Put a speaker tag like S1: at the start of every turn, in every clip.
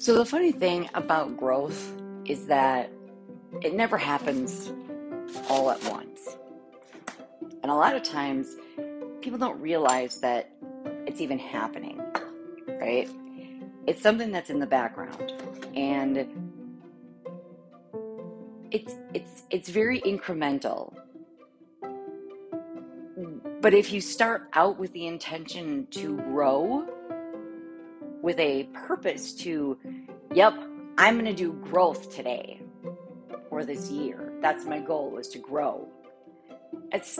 S1: So, the funny thing about growth is that it never happens all at once. And a lot of times, people don't realize that it's even happening, right? It's something that's in the background. And it's it's it's very incremental. But if you start out with the intention to grow, with a purpose to, yep, I'm going to do growth today or this year. That's my goal is to grow. It's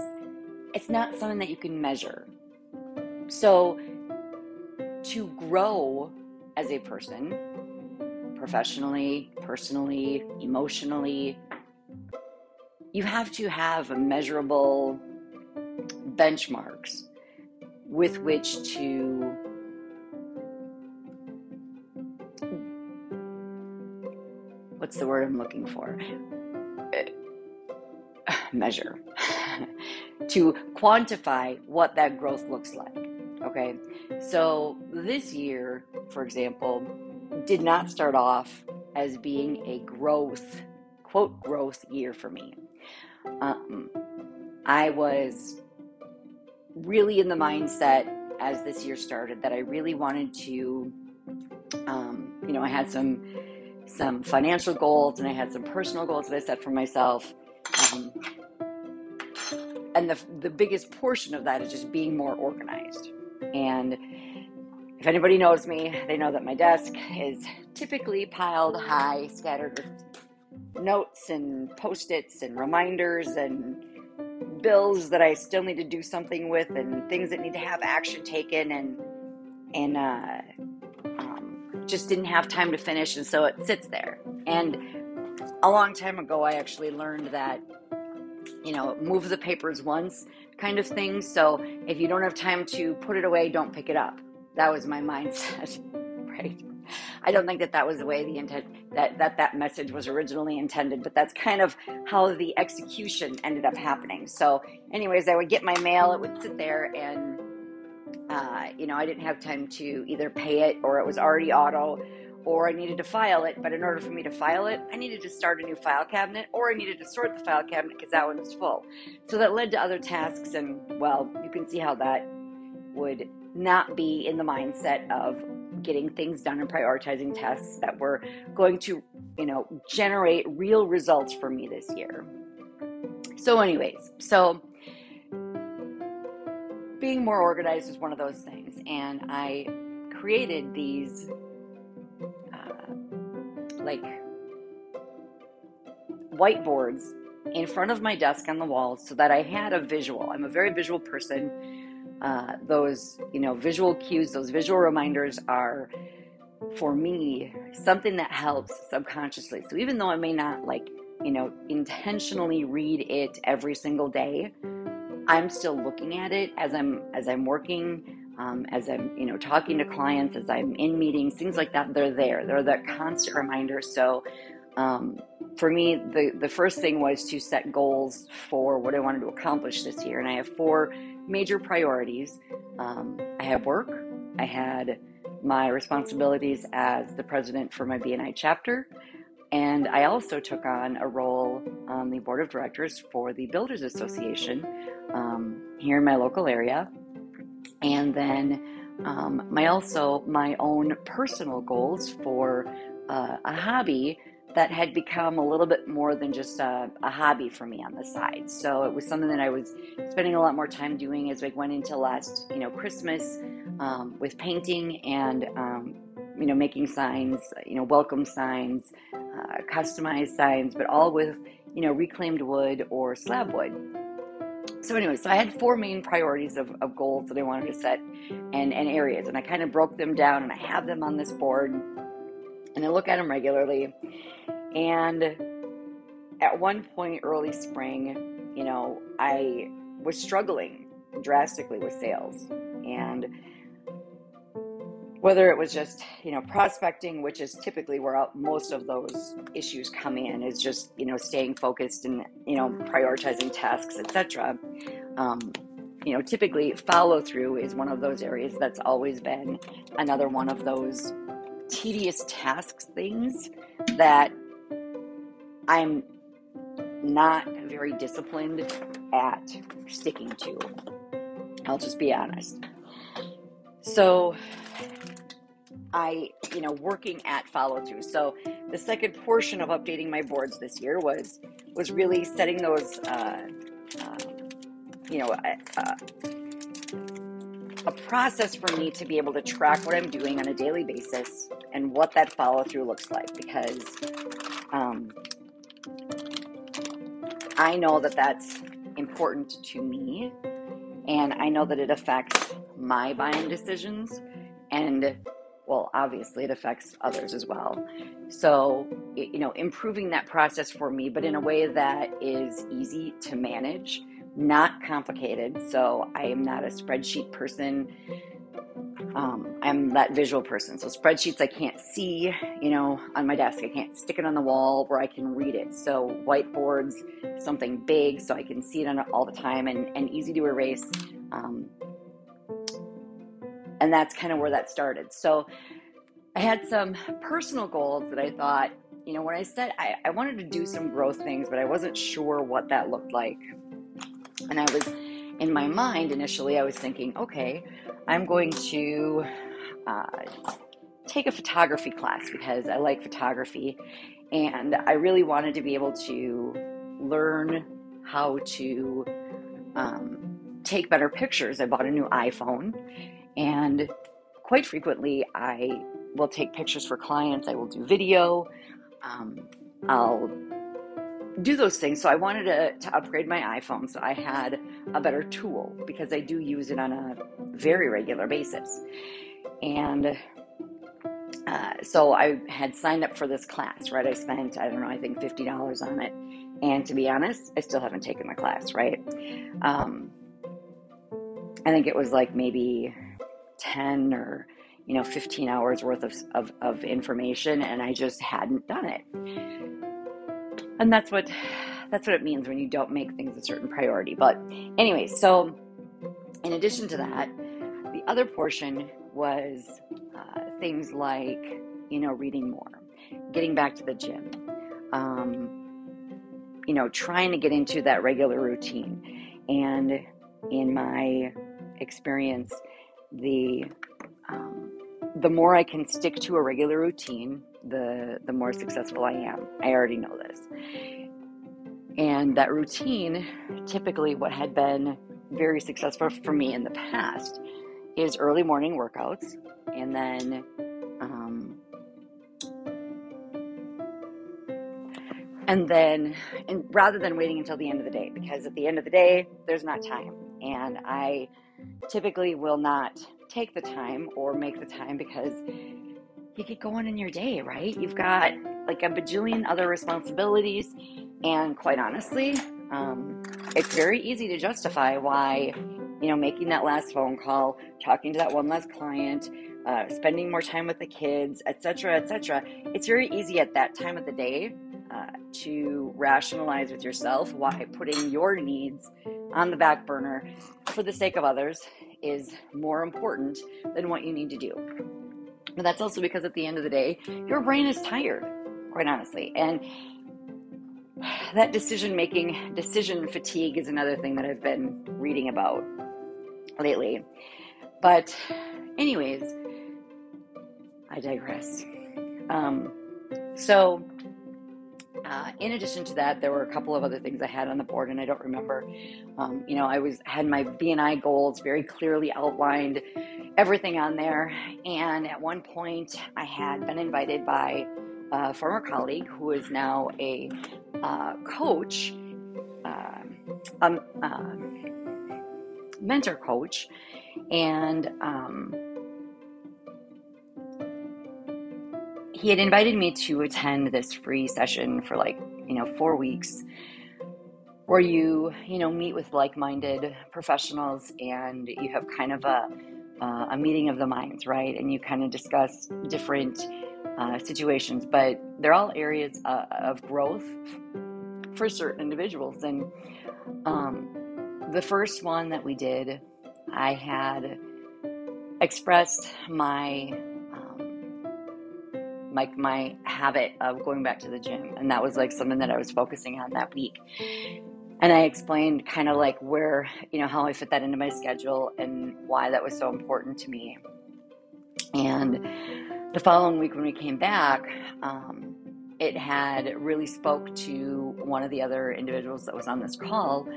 S1: it's not something that you can measure. So to grow as a person, professionally, personally, emotionally, you have to have measurable benchmarks with which to what's the word I'm looking for? Measure. to quantify what that growth looks like. Okay. So this year, for example, did not start off as being a growth, quote, growth year for me. Um, I was really in the mindset as this year started that I really wanted to, um, you know, I had some some financial goals and I had some personal goals that I set for myself. Um, and the, the biggest portion of that is just being more organized. And if anybody knows me, they know that my desk is typically piled high, scattered with notes and post its and reminders and bills that I still need to do something with and things that need to have action taken and and uh, just didn't have time to finish, and so it sits there. And a long time ago, I actually learned that, you know, move the papers once kind of thing. So if you don't have time to put it away, don't pick it up. That was my mindset, right? I don't think that that was the way the intent that that that message was originally intended, but that's kind of how the execution ended up happening. So, anyways, I would get my mail, it would sit there, and uh, you know, I didn't have time to either pay it or it was already auto or I needed to file it. But in order for me to file it, I needed to start a new file cabinet or I needed to sort the file cabinet because that one was full. So that led to other tasks. And well, you can see how that would not be in the mindset of getting things done and prioritizing tasks that were going to, you know, generate real results for me this year. So, anyways, so being more organized is one of those things. And I created these, uh, like, whiteboards in front of my desk on the wall so that I had a visual. I'm a very visual person. Uh, those, you know, visual cues, those visual reminders are, for me, something that helps subconsciously. So even though I may not, like, you know, intentionally read it every single day, I'm still looking at it as I'm as I'm working, um, as I'm you know talking to clients, as I'm in meetings, things like that. They're there. They're that constant reminder. So um, for me, the the first thing was to set goals for what I wanted to accomplish this year, and I have four major priorities. Um, I have work. I had my responsibilities as the president for my BNI chapter. And I also took on a role on the board of directors for the Builders Association um, here in my local area. And then um, my also my own personal goals for uh, a hobby that had become a little bit more than just a, a, hobby for me on the side. So it was something that I was spending a lot more time doing as we went into last, you know, Christmas um, with painting and, um, you know, making signs, you know, welcome signs, uh, customized signs, but all with, you know, reclaimed wood or slab wood. So anyway, so I had four main priorities of, of goals that I wanted to set and, and areas, and I kind of broke them down and I have them on this board and I look at them regularly. And at one point early spring, you know, I was struggling drastically with sales. And whether it was just you know prospecting which is typically where most of those issues come in is just you know staying focused and you know prioritizing tasks etc um, you know typically follow through is one of those areas that's always been another one of those tedious tasks things that I'm not very disciplined at sticking to. I'll just be honest. So I, you know, working at follow through. So the second portion of updating my boards this year was was really setting those, uh, uh, you know, a process for me to be able to track what I'm doing on a daily basis and what that follow through looks like because um, I know that that's important to me and I know that it affects my buying decisions and well obviously it affects others as well so you know improving that process for me but in a way that is easy to manage not complicated. So I am not a spreadsheet person. Um, I'm that visual person. So spreadsheets I can't see, you know, on my desk. I can't stick it on the wall where I can read it. So whiteboards, something big so I can see it on all the time and, and easy to erase. And that's kind of where that started. So I had some personal goals that I thought, you know, when I said I, I wanted to do some growth things, but I wasn't sure what that looked like. And I was, in my mind initially, I was thinking, okay, I'm going to uh, take a photography class because I like photography. And I really wanted to be able to learn how to um, take better pictures. I bought a new iPhone, and quite frequently, I will take pictures for clients. I will do video. Um, I'll do those things. So I wanted to, to upgrade my iPhone so I had a better tool because I do use it on a very regular basis. And uh, so I had signed up for this class, right? I spent, I don't know, I think $50 on it. And to be honest, I still haven't taken the class, right? Um, I think it was like maybe 10 or, you know, 15 hours worth of, of, of information, and I just hadn't done it. And that's what that's what it means when you don't make things a certain priority. But anyway so in addition to that the other portion was uh, things like you know reading more getting back to the gym um, you know trying to get into that regular routine. And in my experience the um, the more i can stick to a regular routine the the more successful I am. I already know this. And that routine, typically what had been very successful for me in the past is early morning workouts and then um, and then and rather than waiting until the end of the day because at the end of the day there's not time and i typically will not take the time or make the time because you get going in your day, right? You've got like a bajillion other responsibilities. And quite honestly, um, it's very easy to justify why, you know, making that last phone call, talking to that one last client, uh, spending more time with the kids, etc., etc. It's very easy at that time of the day to rationalize with yourself why putting your needs on the back burner for the sake of others is more important than what you need to do. But that's also because at the end of the day, your brain is tired, quite honestly. And that decision making, decision fatigue is another thing that I've been reading about lately. But, anyways, I digress. Um, so, uh, in addition to that, there were a couple of other things I had on the board, and I don't remember. Um, you know, I was had my BNI goals very clearly outlined, everything on there. And at one point, I had been invited by a former colleague who is now a uh, coach, uh, mentor coach, and um, he had invited me to attend this free session for like you know four weeks where you you know meet with like-minded professionals and you have kind of a uh, a meeting of the minds right? And you kind of discuss different uh, situations but they're all areas uh, of growth for certain individuals. And um, the first one that we did i had expressed my like my habit of going back to the gym. And that was like something that I was focusing on that week. And I explained kind of like where, you know, how I fit that into my schedule and why that was so important to me. And the following week when we came back, um, it had really spoke to one of the other individuals that was on this call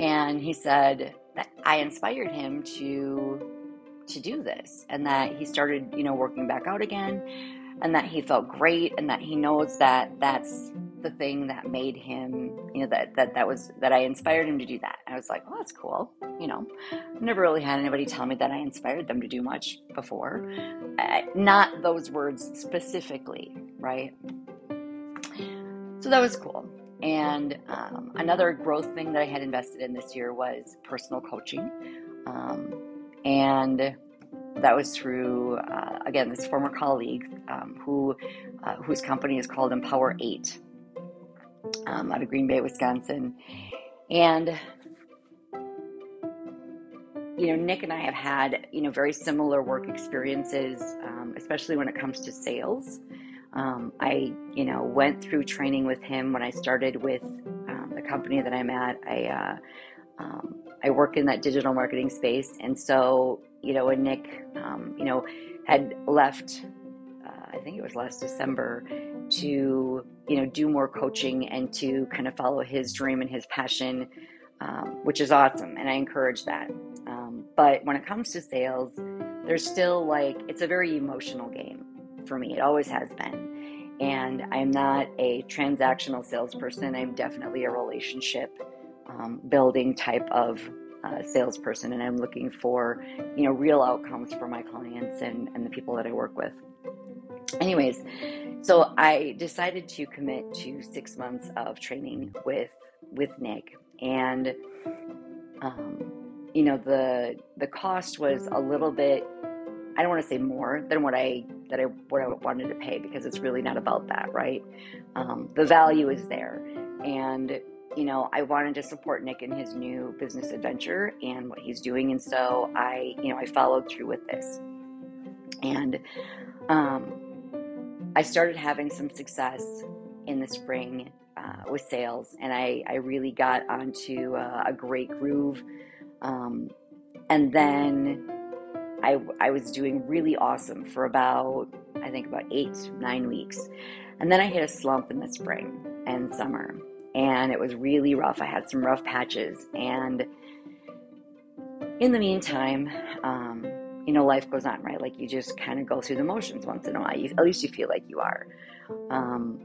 S1: and he said that i inspired him to to do this and that he started you know working back out again and that he felt great and that he knows that that's the thing that made him you know that that that was that i inspired him to do that. I was like well that's cool you know. I've never really had anybody tell me that i inspired them to do much before. Uh, not those words specifically right? So that was cool. And um, another growth thing that i had invested in this year was personal coaching. Um, and that was through uh, again this former colleague um, who uh, whose company is called Empower Eight um, out of Green Bay, Wisconsin, and you know Nick and I have had you know very similar work experiences, um, especially when it comes to sales. Um, I you know went through training with him when I started with um, the company that I'm at. I uh, um, I work in that digital marketing space, and so you know, when Nick, um, you know, had left, uh, I think it was last December, to you know do more coaching and to kind of follow his dream and his passion, um, which is awesome, and I encourage that. Um, but when it comes to sales, there's still like it's a very emotional game for me. It always has been, and I'm not a transactional salesperson. I'm definitely a relationship um, building type of uh, salesperson, and I'm looking for you know real outcomes for my clients and and the people that I work with. Anyways, so I decided to commit to six months of training with with Nick, and um, you know the the cost was a little bit. I don't want to say more than what I that I what I wanted to pay because it's really not about that, right? Um, the value is there, and you know, I wanted to support Nick in his new business adventure and what he's doing. And so I, you know, I followed through with this. And um, I started having some success in the spring uh, with sales, and I, I really got onto uh, a great groove. Um, and then I, I was doing really awesome for about, I think, about eight, nine weeks. And then I hit a slump in the spring and summer and it was really rough. I had some rough patches, and in the meantime, um, you know, life goes on, right? Like you just kind of go through the motions once in a while. You, at least you feel like you are. Um,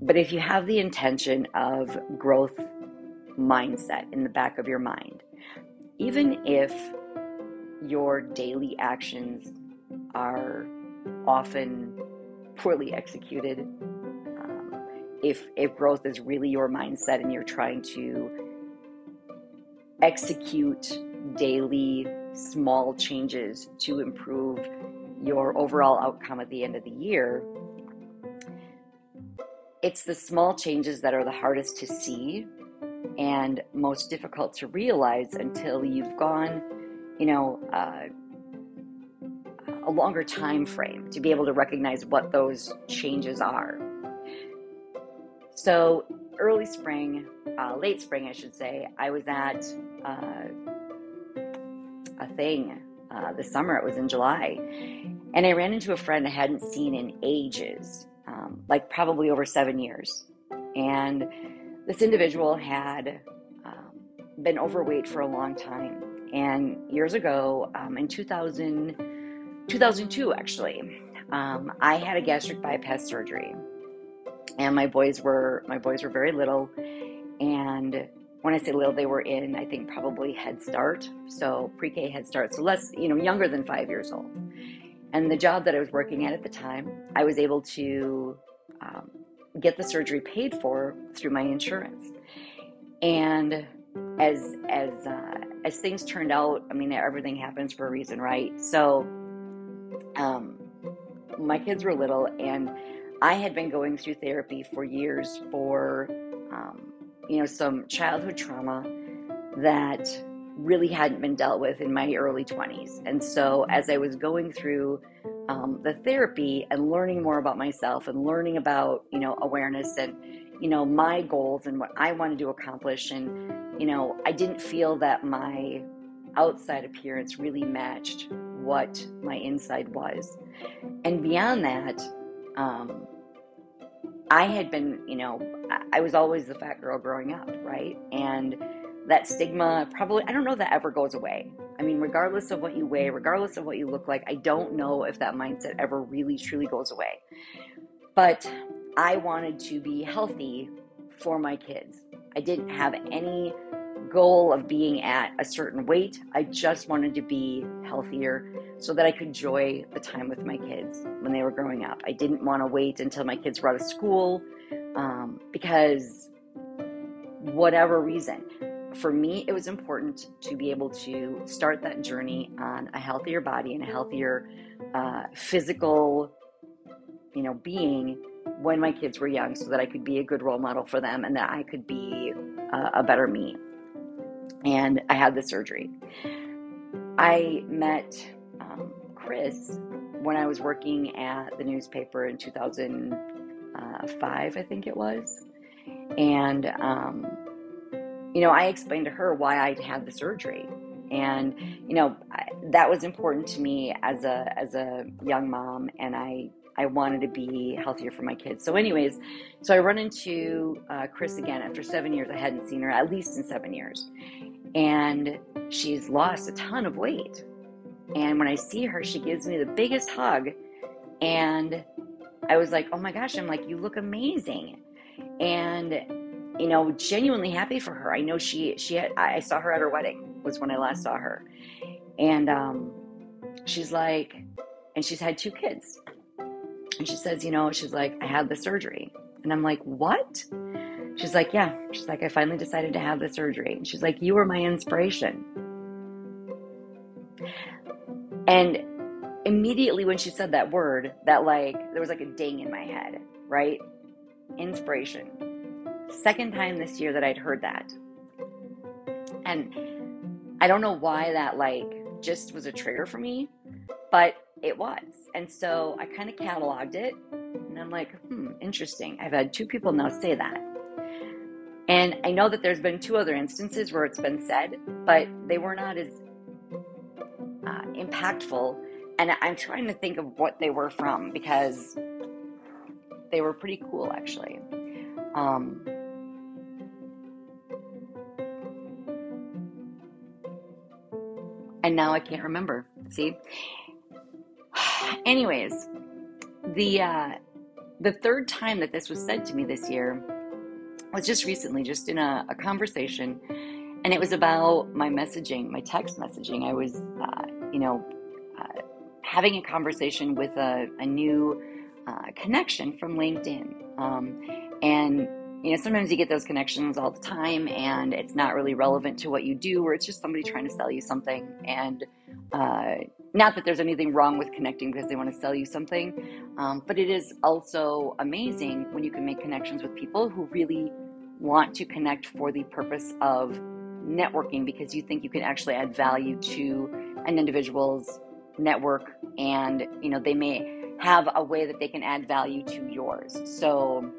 S1: but if you have the intention of growth mindset in the back of your mind, even if your daily actions are often poorly executed, if if growth is really your mindset and you're trying to execute daily small changes to improve your overall outcome at the end of the year it's the small changes that are the hardest to see and most difficult to realize until you've gone you know uh, a longer time frame to be able to recognize what those changes are so early spring, uh, late spring, I should say, I was at uh, a thing uh, this summer. It was in July. And I ran into a friend I hadn't seen in ages, um, like probably over seven years. And this individual had um, been overweight for a long time. And years ago, um, in 2000, 2002, actually, um, I had a gastric bypass surgery and my boys were my boys were very little. And when i say little they were in i think probably head start. So pre-k head start. So less you know younger than five years old. And the job that i was working at at the time i was able to um, get the surgery paid for through my insurance. And as as uh, as things turned out i mean everything happens for a reason right? So um my kids were little and I had been going through therapy for years for, um, you know, some childhood trauma that really hadn't been dealt with in my early 20s. And so as I was going through um, the therapy and learning more about myself and learning about you know awareness and you know my goals and what I wanted to accomplish and you know I didn't feel that my outside appearance really matched what my inside was and beyond that um, I had been you know I was always the fat girl growing up right and that stigma probably I don't know that ever goes away I mean, regardless of what you weigh, regardless of what you look like, I don't know if that mindset ever really truly goes away. But I wanted to be healthy for my kids. I didn't have any goal of being at a certain weight. I just wanted to be healthier so that I could enjoy the time with my kids when they were growing up. I didn't want to wait until my kids were out of school um, because whatever reason for me, it was important to be able to start that journey on a healthier body and a healthier uh, physical, you know, being when my kids were young, so that I could be a good role model for them and that I could be uh, a better me. And I had the surgery. I met um, Chris when I was working at the newspaper in 2005, I think it was. And um, you know, I explained to her why I had the surgery. And, you know, I, that was important to me as a, as a young mom. And I, I wanted to be healthier for my kids. So, anyways, so I run into uh, Chris again after seven years. I hadn't seen her at least in seven years. And she's lost a ton of weight. And when I see her, she gives me the biggest hug. And I was like, oh my gosh, I'm like, you look amazing. And you know, genuinely happy for her. I know she she had, I saw her at her wedding was when I last saw her, and um, she's like, and she's had two kids, and she says, you know, she's like, I had the surgery, and I'm like, what? She's like, yeah. She's like, I finally decided to have the surgery, and she's like, you were my inspiration, and immediately when she said that word, that like there was like a ding in my head, right? Inspiration second time this year that I'd heard that. And I don't know why that like just was a trigger for me, but it was. And so I kind of cataloged it and I'm like, hmm, interesting. I've had two people now say that. And I know that there's been two other instances where it's been said, but they were not as uh, impactful. And I'm trying to think of what they were from because they were pretty cool, actually. Um, and now I can't remember. See? Anyways, the uh, the third time that this was said to me this year was just recently, just in a, a conversation, and it was about my messaging, my text messaging. I was, uh, you know, uh, having a conversation with a, a new uh, connection from LinkedIn, um, and you know, sometimes you get those connections all the time and it's not really relevant to what you do, or it's just somebody trying to sell you something. And uh, not that there's anything wrong with connecting because they want to sell you something, um, but it is also amazing when you can make connections with people who really want to connect for the purpose of networking because you think you can actually add value to an individual's network and you know they may have a way that they can add value to yours so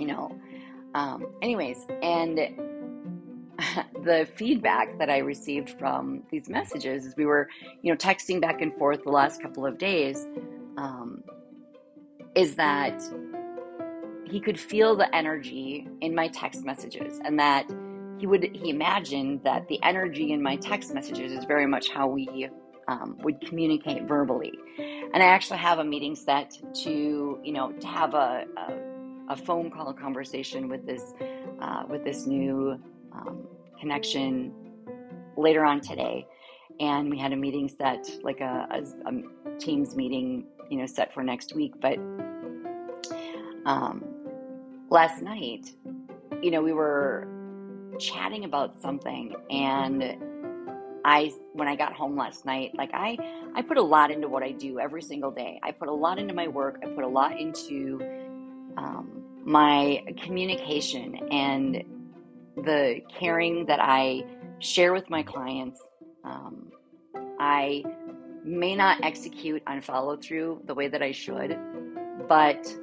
S1: you know. Um, anyways, and the feedback that I received from these messages as we were, you know, texting back and forth the last couple of days, um, is that he could feel the energy in my text messages, and that he would he imagined that the energy in my text messages is very much how we um, would communicate verbally. And I actually have a meeting set to, you know, to have a, a a phone call conversation with this uh, with this new um, connection later on today, and we had a meeting set, like a, a, a Teams meeting, you know, set for next week. But um, last night, you know, we were chatting about something, and I when I got home last night, like I I put a lot into what I do every single day. I put a lot into my work. I put a lot into um, my communication and the caring that I share with my clients. Um, I may not execute on follow through the way that I should, but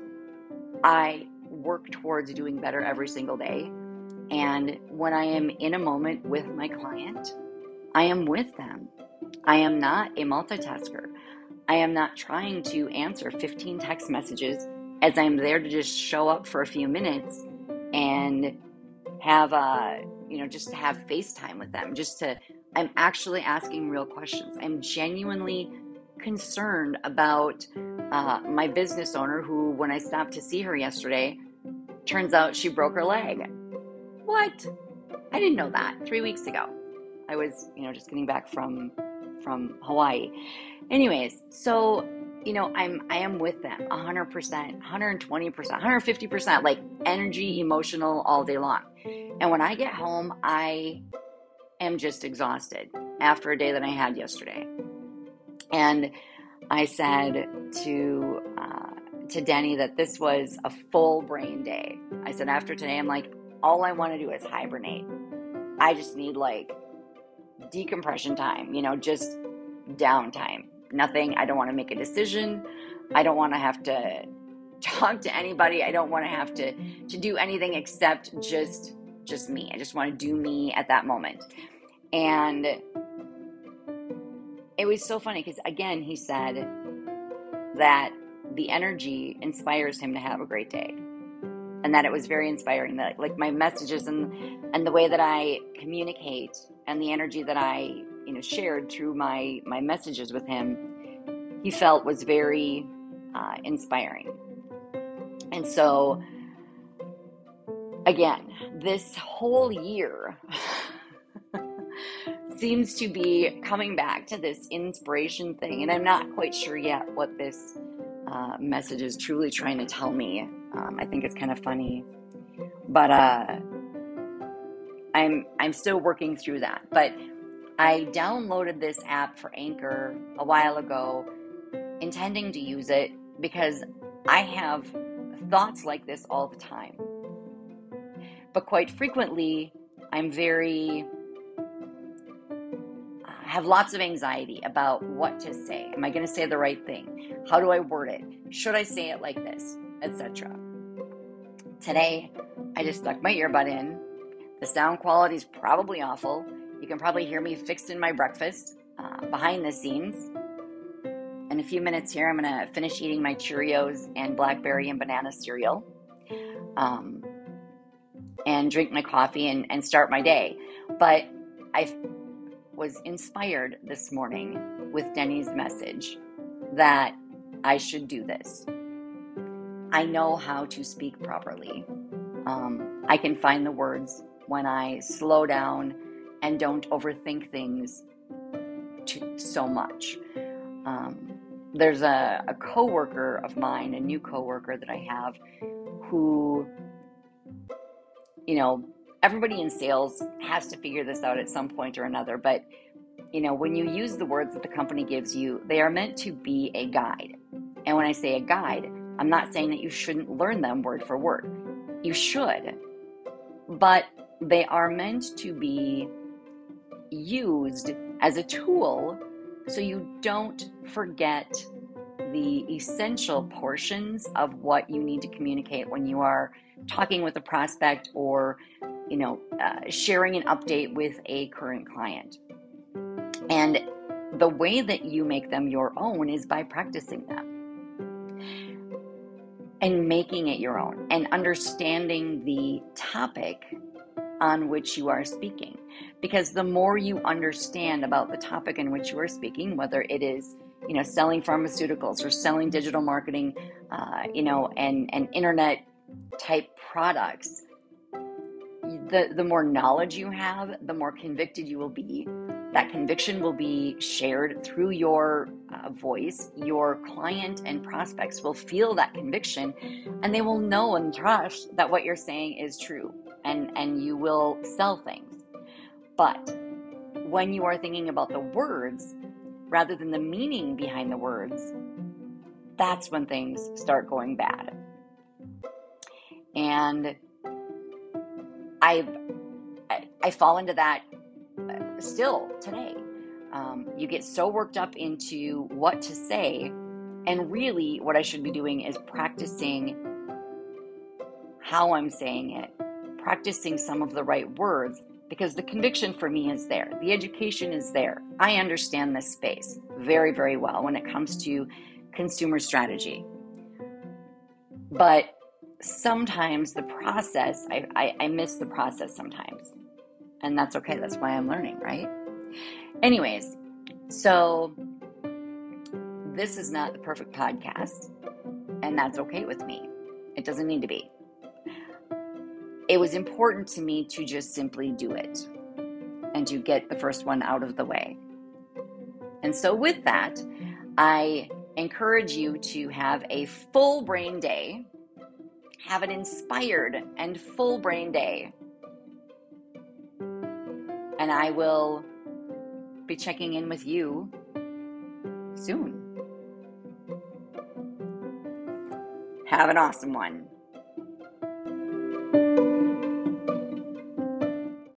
S1: I work towards doing better every single day. And when I am in a moment with my client, I am with them. I am not a multitasker. I am not trying to answer 15 text messages as I'm there to just show up for a few minutes and have a, you know, just to have FaceTime with them, just to, I'm actually asking real questions. I'm genuinely concerned about uh, my business owner who, when I stopped to see her yesterday, turns out she broke her leg. What? I didn't know that three weeks ago. I was, you know, just getting back from from Hawaii. Anyways, so you know, I'm I am with them 100%, 120%, 150%, like energy, emotional all day long. And when I get home, I am just exhausted after a day that I had yesterday. And I said to uh, to Denny that this was a full brain day. I said after today, I'm like, all I want to do is hibernate. I just need like decompression time, you know, just downtime. Nothing. I don't want to make a decision. I don't want to have to talk to anybody. I don't want to have to to do anything except just just me. I just want to do me at that moment. And it was so funny because again, he said that the energy inspires him to have a great day and that it was very inspiring that like my messages and and the way that i communicate and the energy that i you know shared through my my messages with him he felt was very uh, inspiring and so again this whole year seems to be coming back to this inspiration thing and i'm not quite sure yet what this uh, message is truly trying to tell me. Um, I think it's kind of funny, but uh, I'm I'm still working through that. But I downloaded this app for Anchor a while ago, intending to use it because I have thoughts like this all the time. But quite frequently, I'm very I have lots of anxiety about what to say. Am I going to say the right thing? How do I word it? Should I say it like this? Etc. Today, I just stuck my earbud in. The sound quality is probably awful. You can probably hear me fixing my breakfast uh, behind the scenes. In a few minutes here, I'm going to finish eating my Cheerios and blackberry and banana cereal um, and drink my coffee and, and start my day. But I was inspired this morning with Denny's message that I should do this. I know how to speak properly. Um, I can find the words when I slow down and don't overthink things too, so much. Um, there's a, a coworker of mine, a new coworker that I have, who, you know, everybody in sales has to figure this out at some point or another. But, you know, when you use the words that the company gives you, they are meant to be a guide. And when I say a guide, I'm not saying that you shouldn't learn them word for word. You should. But they are meant to be used as a tool so you don't forget the essential portions of what you need to communicate when you are talking with a prospect or you know, uh, sharing an update with a current client. And the way that you make them your own is by practicing them and making it your own and understanding the topic on which you are speaking. Because the more you understand about the topic in which you are speaking, whether it is you know selling pharmaceuticals or selling digital marketing, uh, you know, and and internet type products, the, the more knowledge you have, the more convicted you will be. That conviction will be shared through your uh, voice. Your client and prospects will feel that conviction and they will know and trust that what you're saying is true and, and you will sell things. But when you are thinking about the words rather than the meaning behind the words, that's when things start going bad. And I've I, I fall into that uh, still today. Um, you get so worked up into what to say, and really, what I should be doing is practicing how I'm saying it, practicing some of the right words, because the conviction for me is there. The education is there. I understand this space very, very well when it comes to consumer strategy. But sometimes the process, I, I, I miss the process sometimes. And that's okay. That's why I'm learning, right? Anyways, so this is not the perfect podcast, and that's okay with me. It doesn't need to be. It was important to me to just simply do it and to get the first one out of the way. And so, with that, I encourage you to have a full brain day, have an inspired and full brain day. And I will be checking in with you soon. Have an awesome one.